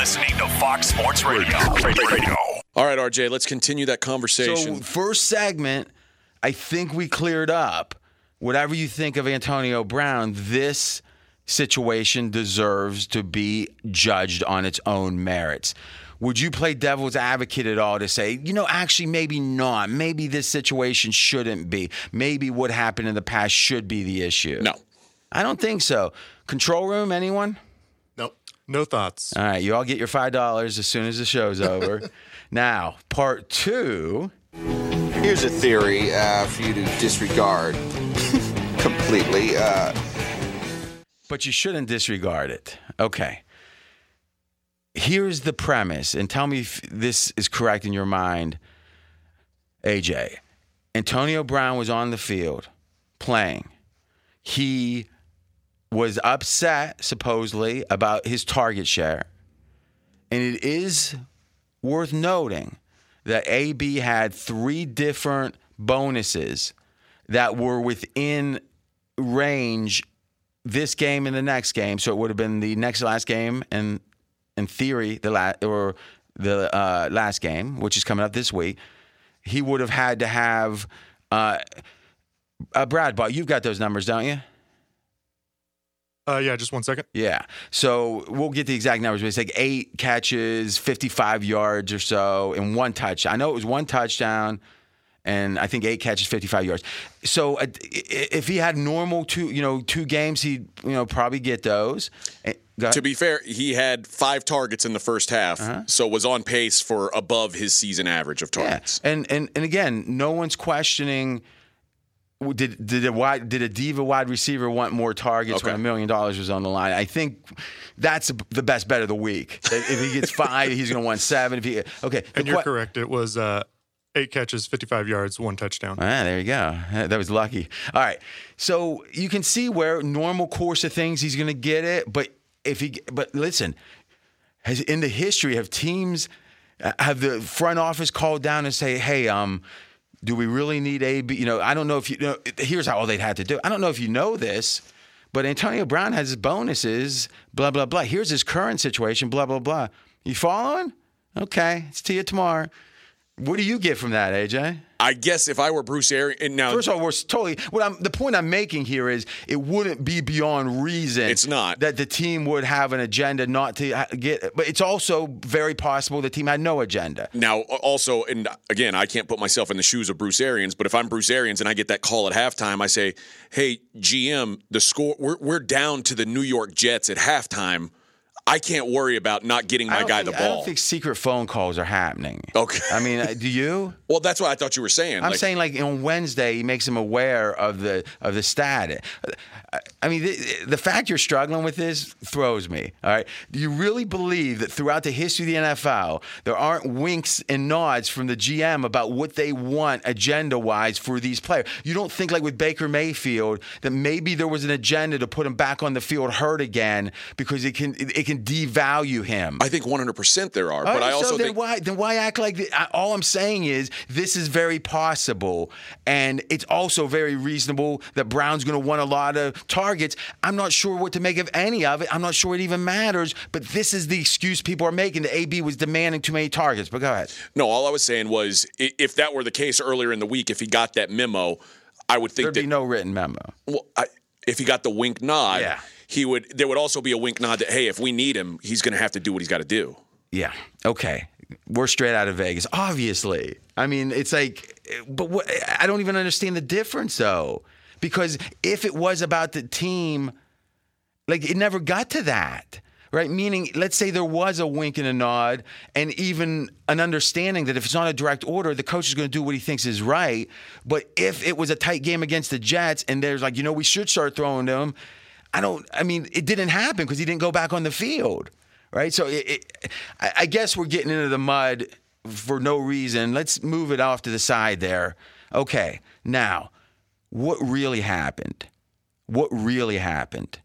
listening to Fox Sports Radio. Radio. All right, RJ, let's continue that conversation. So, first segment, I think we cleared up. Whatever you think of Antonio Brown, this situation deserves to be judged on its own merits. Would you play devil's advocate at all to say, you know, actually, maybe not. Maybe this situation shouldn't be. Maybe what happened in the past should be the issue? no. I don't think so. Control room, anyone? Nope. No thoughts. All right, you all get your $5 as soon as the show's over. now, part two. Here's a theory uh, for you to disregard completely. Uh, but you shouldn't disregard it. Okay. Here's the premise, and tell me if this is correct in your mind, AJ. Antonio Brown was on the field playing. He was upset, supposedly, about his target share. And it is worth noting that AB had three different bonuses that were within range this game and the next game. So it would have been the next last game and in theory the last or the uh, last game, which is coming up this week. He would have had to have uh, uh, Brad, but you've got those numbers, don't you? Uh, yeah, just one second. Yeah. So we'll get the exact numbers, but it's like eight catches, 55 yards or so, and one touch. I know it was one touchdown, and I think eight catches, 55 yards. So uh, if he had normal two, you know, two games, he'd you know probably get those. Eh, go ahead. To be fair, he had five targets in the first half, Uh-huh. so was on pace for above his season average of Yeah, targets. and and and again, no one's questioning. Did did a wide did a diva wide receiver want more targets when a million dollars was on the line? I think that's the best bet of the week. if he gets five, he's going to want seven. If he okay, And you're que- correct. It was uh, eight catches, 55 yards, one touchdown. Ah, there you go. That was lucky. All right. So you can see where normal course of things he's going to get it, but if he but listen, has in the history have teams uh, have the front office called down and say, "Hey, um do we really need AB? You know, I don't know if you know. Here's how all they'd had to do. I don't know if you know this, but Antonio Brown has his bonuses. Blah blah blah. Here's his current situation. Blah blah blah. You following? Okay, it's to you tomorrow. What do you get from that, AJ? I guess if I were Bruce Arians, now First of all, we're totally. What I'm, the point I'm making here is, it wouldn't be beyond reason. It's not. that the team would have an agenda not to get. But it's also very possible the team had no agenda. Now, also, and again, I can't put myself in the shoes of Bruce Arians, but if I'm Bruce Arians and I get that call at halftime, I say, "Hey, GM, the score we're we're down to the New York Jets at halftime. I can't worry about not getting my guy think, the ball. I don't think secret phone calls are happening. Okay. I mean, uh, do you? well, that's what I thought you were saying. I'm Like, saying like on Wednesday he makes him aware of the of the stat. I- I mean, the, the fact you're struggling with this throws me. All right, do you really believe that throughout the history of the NFL there aren't winks and nods from the GM about what they want agenda wise for these players? You don't think like with Baker Mayfield that maybe there was an agenda to put him back on the field hurt again because it can it, it can devalue him. I think 100% there are, but I also so then think why then why act like th- I- all I'm saying is this is very possible, and it's also very reasonable that Brown's going to want a lot of targets. I'm not sure what to make of any of it. I'm not sure it even matters. But this is the excuse people are making. The AB was demanding too many targets. But go ahead. no. All I was saying was, if that were the case earlier in the week, if he got that memo, I would think There'd that be no written memo. well, I, if he got the wink nod, Yeah. He would. There would also be a wink nod that hey, if we need him, he's going to have to do what he's got to do. Yeah. Okay. We're straight out of Vegas. Obviously. I mean, it's like, but what, I don't even understand the difference though. Because if it was about the team, like it never got to that. Right? Meaning, let's say there was a wink and a nod, and even an understanding that if it's not a direct order, the coach is going to do what he thinks is right. But if it was a tight game against the Jets, and there's like, you know, we should start throwing to him, I don't, I mean, it didn't happen because he didn't go back on the field right? So it, it, I I guess we're getting into the mud for no reason. Let's move it off to the side there. Okay, now, what really happened? What really happened?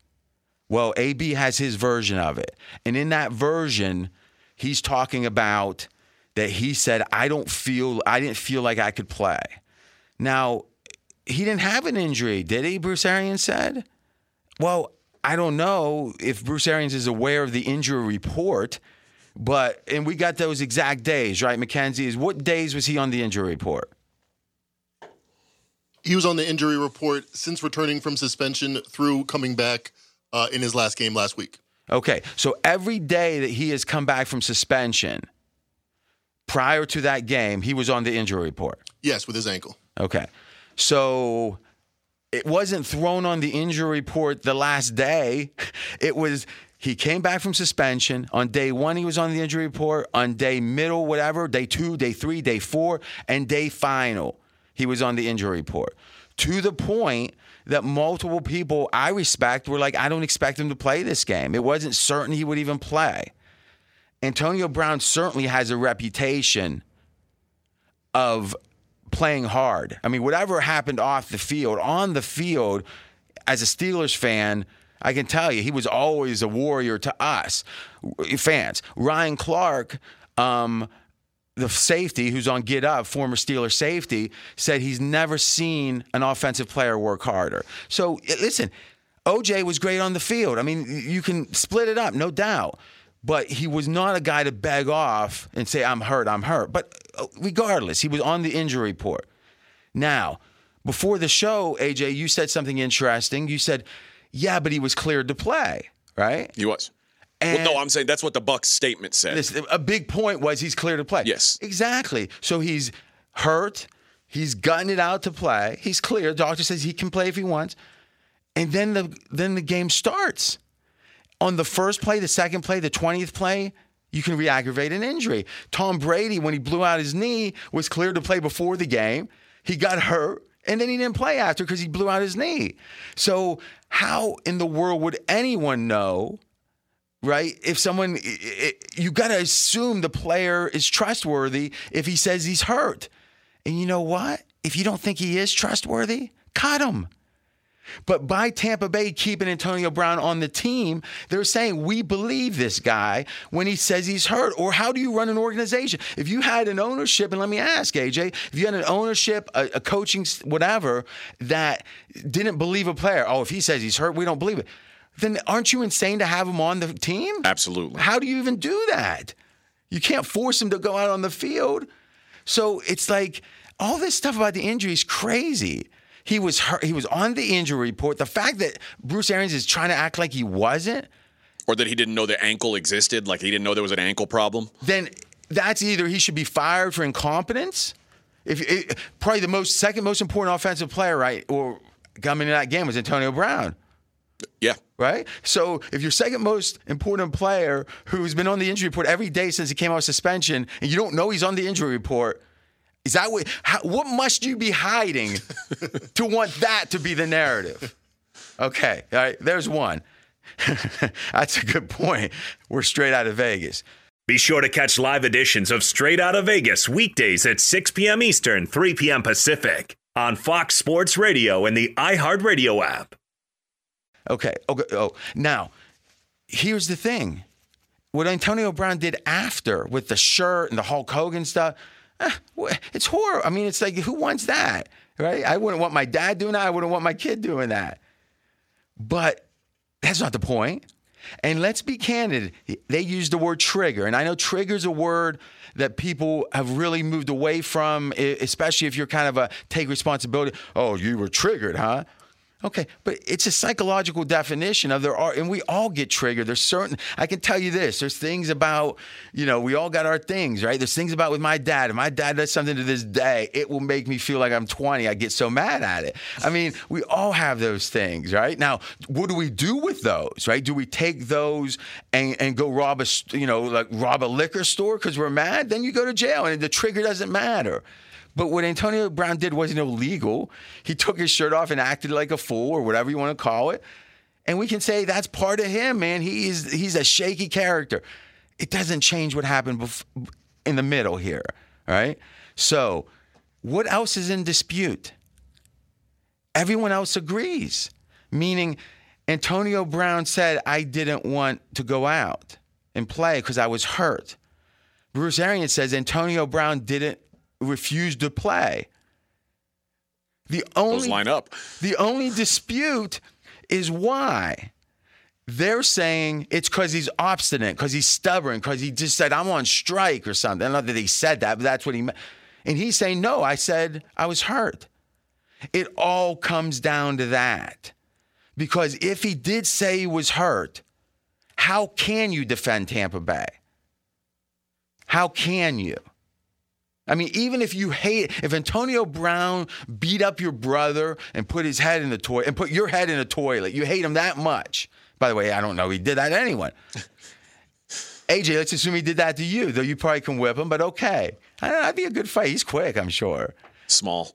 Well, AB has his version of it. And in that version, he's talking about that he said, I don't feel, I didn't feel like I could play. Now, he didn't have an injury, did he? Bruce Arians said. Well, I don't know if Bruce Arians is aware of the injury report But and we got those exact days, right? McKenzie is what days was he on the injury report? He was on the injury report since returning from suspension through coming back uh, in his last game last week. Okay, so every day that he has come back from suspension, prior to that game, he was on the injury report. Yes, with his ankle. Okay, so it wasn't thrown on the injury report the last day. It was he came back from suspension on day one. He was on the injury report on day middle, whatever, day two, day three, day four, and day final. He was on the injury report to the point that multiple people I respect were like, I don't expect him to play this game. It wasn't certain he would even play. Antonio Brown certainly has a reputation of playing hard. I mean, whatever happened off the field, on the field, as a Steelers fan, I can tell you, he was always a warrior to us fans. Ryan Clark, um, the safety who's on Get Up, former Steeler safety, said he's never seen an offensive player work harder. So listen, OJ was great on the field. I mean, you can split it up, no doubt. But he was not a guy to beg off and say, I'm hurt, I'm hurt. But Uh, regardless, he was on the injury report. Now, before the show, AJ, you said something interesting. You said, yeah, but he was cleared to play, right? He was. And well, no, I'm saying that's what the Bucs statement said. this, a big point was he's clear to play. Yes. Exactly. So he's hurt. He's gotten it out to play. He's clear. Doctor says he can play if he wants. And then the then the game starts. On the first play, the second play, the 20th play, you can re-aggravate an injury. Tom Brady, when he blew out his knee, was cleared to play before the game. He got hurt, and then he didn't play after because he blew out his knee. So how in the world would anyone know right? If someone, it, you got to assume the player is trustworthy if he says he's hurt. And you know what? If you don't think he is trustworthy, cut him. But by Tampa Bay keeping Antonio Brown on the team, they're saying we believe this guy when he says he's hurt. Or how do you run an organization? If you had an ownership, and let me ask AJ, if you had an ownership, a, a coaching, whatever, that didn't believe a player, oh, if he says he's hurt, we don't believe it. Then aren't you insane to have him on the team? Absolutely. How do you even do that? You can't force him to go out on the field. So it's like all this stuff about the injury is crazy. He was hurt, he was on the injury report. The fact that Bruce Arians is trying to act like he wasn't, Or that he didn't know the ankle existed, like he didn't know there was an ankle problem. then that's either he should be fired for incompetence. If it, probably the most second most important offensive player, right, or coming in that game was Antonio Brown. Yeah. right? So if your second most important player who's been on the injury report every day since he came out of suspension, and you don't know he's on the injury report, is that what? How, what must you be hiding to want that to be the narrative? Okay, all right. There's one. That's a good point. We're straight out of Vegas. Be sure to catch live editions of Straight Out of Vegas weekdays at 6 p.m. Eastern, 3 p.m. Pacific on Fox Sports Radio and the iHeartRadio app. Okay. Okay. Oh, now here's the thing: what Antonio Brown did after with the shirt and the Hulk Hogan stuff, Eh, it's horror. I mean, it's like who wants that, right? I wouldn't want my dad doing that. I wouldn't want my kid doing that. But that's not the point. And let's be candid. They use the word trigger, and I know trigger is a word that people have really moved away from, especially if you're kind of a take responsibility. Oh, you were triggered, huh? Okay, but it's a psychological definition of there are, and we all get triggered. There's certain, I can tell you this, there's things about, you know, we all got our things, right? There's things about with my dad. If my dad does something to this day, it will make me feel like I'm 20. I get so mad at it. I mean, we all have those things, right? Now, what do we do with those, right? Do we take those and, and go rob a, you know, like rob a liquor store because we're mad? Then you go to jail and the trigger doesn't matter. But what Antonio Brown did wasn't illegal. He took his shirt off and acted like a fool or whatever you want to call it. And we can say that's part of him, man. He is he's a shaky character. It doesn't change what happened bef- in the middle here, right? So, what else is in dispute? Everyone else agrees, meaning Antonio Brown said, I didn't want to go out and play because I was hurt. Bruce Arians says Antonio Brown didn't refuse to play. The Those only line up. the only dispute is why. they're saying it's because he's obstinate, because he's stubborn, because he just said, I'm on strike or something. Not that he said that, but that's what he meant. And he's saying, No, I said I was hurt. It all comes down to that. Because if he did say he was hurt, how can you defend Tampa Bay? How can you? I mean, even if you hate, if Antonio Brown beat up your brother and put his head in the toilet and put your head in a toilet, you hate him that much. By the way, I don't know he did that to anyone. AJ, let's assume he did that to you, though you probably can whip him, but okay. I don't know, that'd be a good fight. He's quick, I'm sure. Small.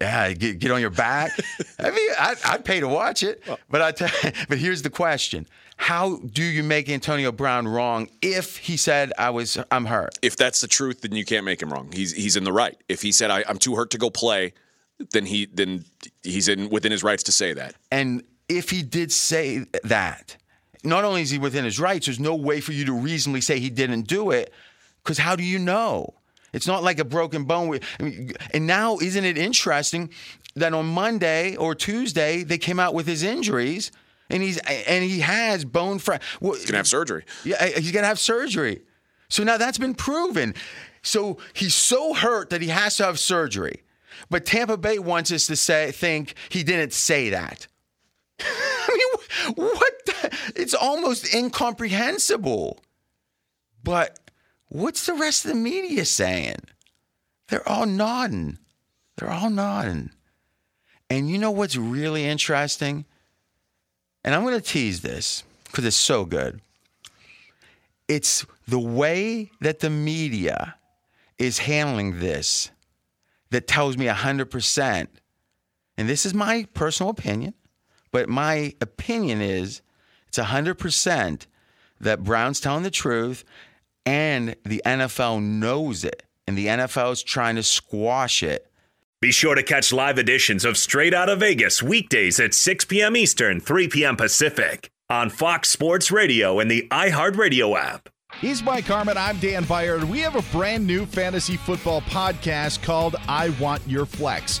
Yeah, get, get on your back. I mean, I'd, I'd pay to watch it. But I tell, but here's the question: How do you make Antonio Brown wrong if he said I was I'm hurt? If that's the truth, then you can't make him wrong. He's he's in the right. If he said I, I'm too hurt to go play, then he then he's in within his rights to say that. And if he did say that, not only is he within his rights, there's no way for you to reasonably say he didn't do it, because how do you know? It's not like a broken bone. I mean, and now, isn't it interesting that on Monday or Tuesday they came out with his injuries, and he's and he has bone fracture. He's gonna have surgery. Yeah, he's gonna have surgery. So now that's been proven. So he's so hurt that he has to have surgery. But Tampa Bay wants us to say think he didn't say that. I mean, what? The, it's almost incomprehensible. But what's the rest of the media saying? They're all nodding. They're all nodding. And you know what's really interesting? And I'm going to tease this because it's so good. It's the way that the media is handling this that tells me 100%. And this is my personal opinion, but my opinion is it's 100% that Brown's telling the truth and the NFL knows it. And the NFL is trying to squash it. Be sure to catch live editions of Straight Out of Vegas weekdays at 6 p.m. Eastern, 3 p.m. Pacific on Fox Sports Radio and the iHeartRadio app. He's Mike Harmon. I'm Dan Beyer. We have a brand new fantasy football podcast called I Want Your Flex.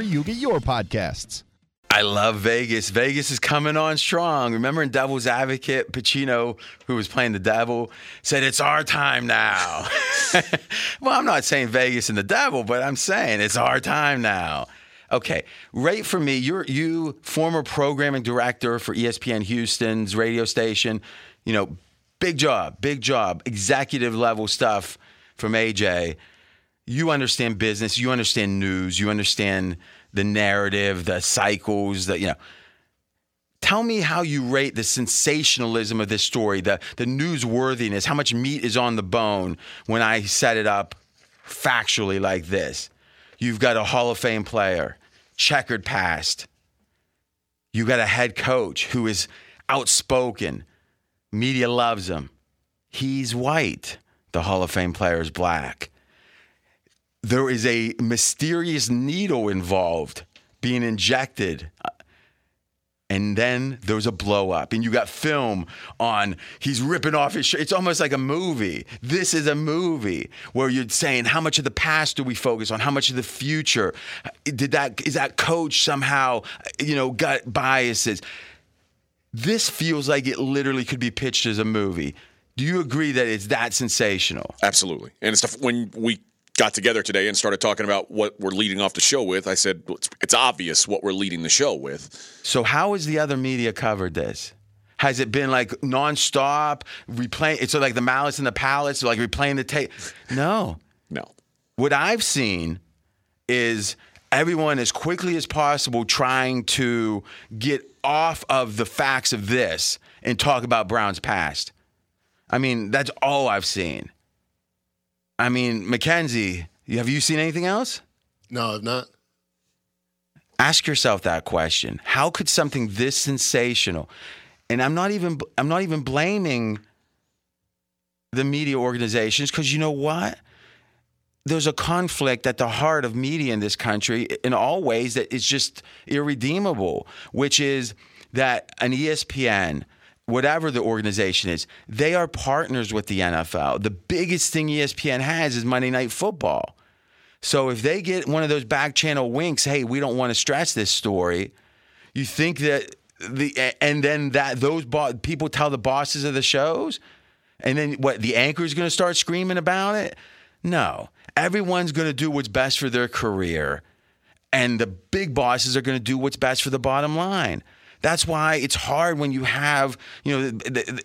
you get your podcasts. I love Vegas. Vegas is coming on strong. Remember in Devil's Advocate, Pacino, who was playing the devil, said, It's our time now. well, I'm not saying Vegas and the devil, but I'm saying it's our time now. Okay, rate for me. You're you former programming director for ESPN Houston's radio station. You know, big job, big job, executive level stuff from AJ. You understand business. You understand news. You understand the narrative, the cycles, the you know. Tell me how you rate the sensationalism of this story, the the newsworthiness, how much meat is on the bone when I set it up factually like this. You've got a Hall of Fame player, checkered past. You got a head coach who is outspoken. Media loves him. He's white. The Hall of Fame player is black there is a mysterious needle involved being injected. And then there was a blow up, and you got film on he's ripping off his shirt. It's almost like a movie. This is a movie where you're saying how much of the past do we focus on, how much of the future? Did that is that coach somehow, you know, got biases? This feels like it literally could be pitched as a movie. Do you agree that it's that sensational? Absolutely. And it's when we got together today and started talking about what we're leading off the show with, I said it's, it's obvious what we're leading the show with. So how has the other media covered this? Has it been like nonstop replaying? It's like the Malice in the Palace, like replaying the tape. No, No. what I've seen is everyone as quickly as possible trying to get off of the facts of this and talk about Brown's past. I mean, that's all I've seen. I mean, Mackenzie, have you seen anything else? No, I've not. Ask yourself that question. How could something this sensational And I'm not even I'm not even blaming the media organizations because you know what? There's a conflict at the heart of media in this country in all ways that is just irredeemable, which is that an ESPN, whatever the organization is, they are partners with the NFL. The biggest thing ESPN has is Monday Night Football. So if they get one of those back channel winks, hey, we don't want to stress this story, you think that the and then that those bo- people tell the bosses of the shows, and then what? The anchor is going to start screaming about it? No, everyone's going to do what's best for their career, and the big bosses are going to do what's best for the bottom line. That's why it's hard when you have you know. The, the,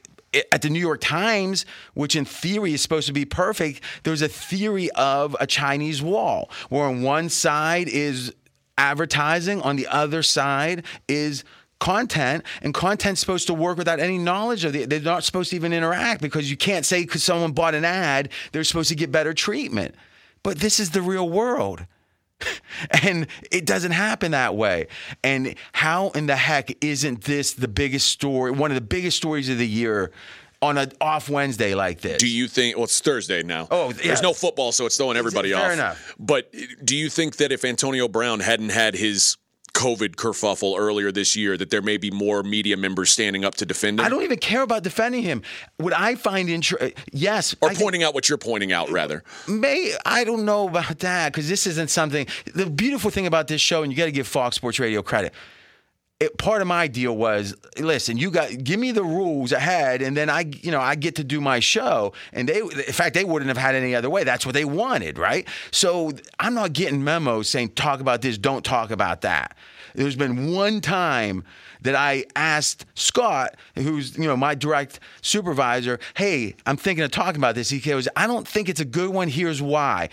at the New York Times, which in theory is supposed to be perfect, there's a theory of a Chinese wall where on one side is advertising, on the other side is content, and content's supposed to work without any knowledge of the. They're not supposed to even interact because you can't say because someone bought an ad, they're supposed to get better treatment. But this is the real world. And it doesn't happen that way. And how in the heck isn't this the biggest story, one of the biggest stories of the year on an off Wednesday like this? Do you think? Well, it's Thursday now. Oh, yeah. There's no football, so it's throwing everybody fair off. enough. But do you think that if Antonio Brown hadn't had his COVID kerfuffle earlier this year, that there may be more media members standing up to defend him? I don't even care about defending him. What I find interesting, uh, yes, or I think- pointing out what you're pointing out, rather. May I don't know about that because this isn't something. The beautiful thing about this show, and you got to give Fox Sports Radio credit. It, part of my deal was, listen, you got give me the rules ahead, and then I, you know, I get to do my show. And they, in fact, they wouldn't have had any other way. That's what they wanted, right? So I'm not getting memos saying talk about this, don't talk about that. There's been one time that I asked Scott, who's you know my direct supervisor, hey, I'm thinking of talking about this. He goes, I don't think it's a good one. Here's why.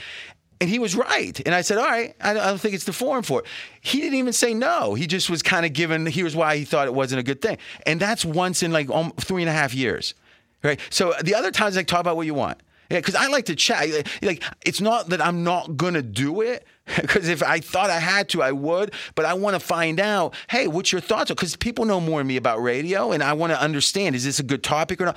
And he was right. And I said, all right, I don't think it's the forum for it. He didn't even say no. He just was kind of given, here's why he thought it wasn't a good thing. And that's once in like three and a half years. Right. So the other times, like, talk about what you want. Yeah, because I like to chat. Like, it's not that I'm not gonna do it. Because if I thought I had to, I would. But I want to find out. Hey, what's your thoughts? Because people know more than me about radio, and I want to understand: is this a good topic or not?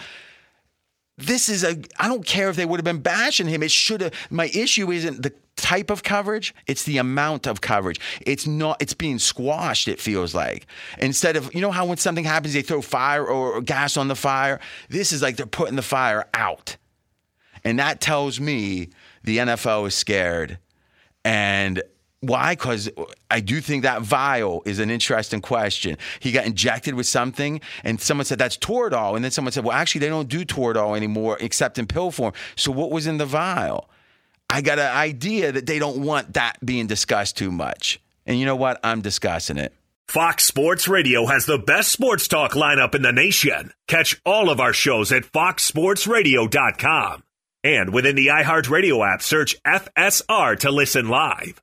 This is a. I don't care if they would have been bashing him. It should have. My issue isn't the type of coverage; it's the amount of coverage. It's not. It's being squashed. It feels like instead of you know how when something happens they throw fire or, gas on the fire. This is like they're putting the fire out. And that tells me the NFL is scared. And why? Because I do think that vial is an interesting question. He got injected with something, and someone said that's Toradol. And then someone said, well, actually, they don't do Toradol anymore except in pill form. So what was in the vial? I got an idea that they don't want that being discussed too much. And you know what? I'm discussing it. Fox Sports Radio has the best sports talk lineup in the nation. Catch all of our shows at foxsportsradio.com. And within the iHeartRadio app, search FSR to listen live.